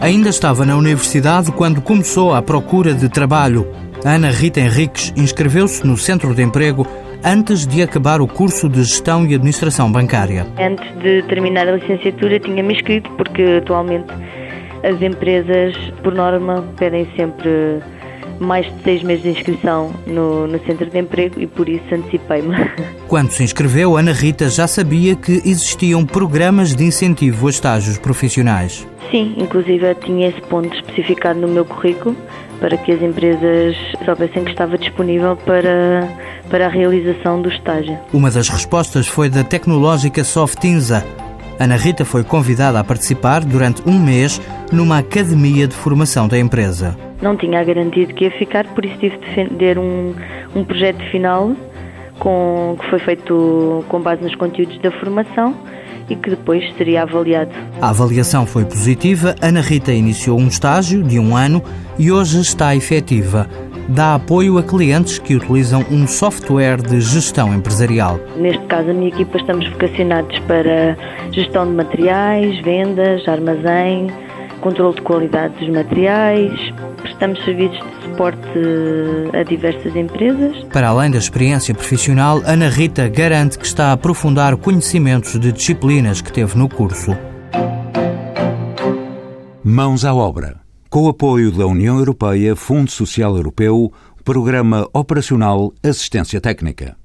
Ainda estava na universidade quando começou a procura de trabalho. Ana Rita Henriques inscreveu-se no Centro de Emprego antes de acabar o curso de Gestão e Administração Bancária. Antes de terminar a licenciatura tinha-me inscrito porque atualmente as empresas, por norma, pedem sempre mais de seis meses de inscrição no, no centro de emprego e por isso antecipei-me. Quando se inscreveu, Ana Rita já sabia que existiam programas de incentivo a estágios profissionais. Sim, inclusive tinha esse ponto especificado no meu currículo para que as empresas soubessem que estava disponível para, para a realização do estágio. Uma das respostas foi da tecnológica Softinza. Ana Rita foi convidada a participar durante um mês numa academia de formação da empresa. Não tinha a garantia de que ia ficar, por isso tive de defender um, um projeto final com, que foi feito com base nos conteúdos da formação e que depois seria avaliado. A avaliação foi positiva. Ana Rita iniciou um estágio de um ano e hoje está efetiva. Dá apoio a clientes que utilizam um software de gestão empresarial. Neste caso, a minha equipa estamos vocacionados para gestão de materiais, vendas, armazém, controle de qualidade dos materiais, prestamos serviços de suporte a diversas empresas. Para além da experiência profissional, Ana Rita garante que está a aprofundar conhecimentos de disciplinas que teve no curso. Mãos à obra. Com o apoio da União Europeia, Fundo Social Europeu, Programa Operacional Assistência Técnica.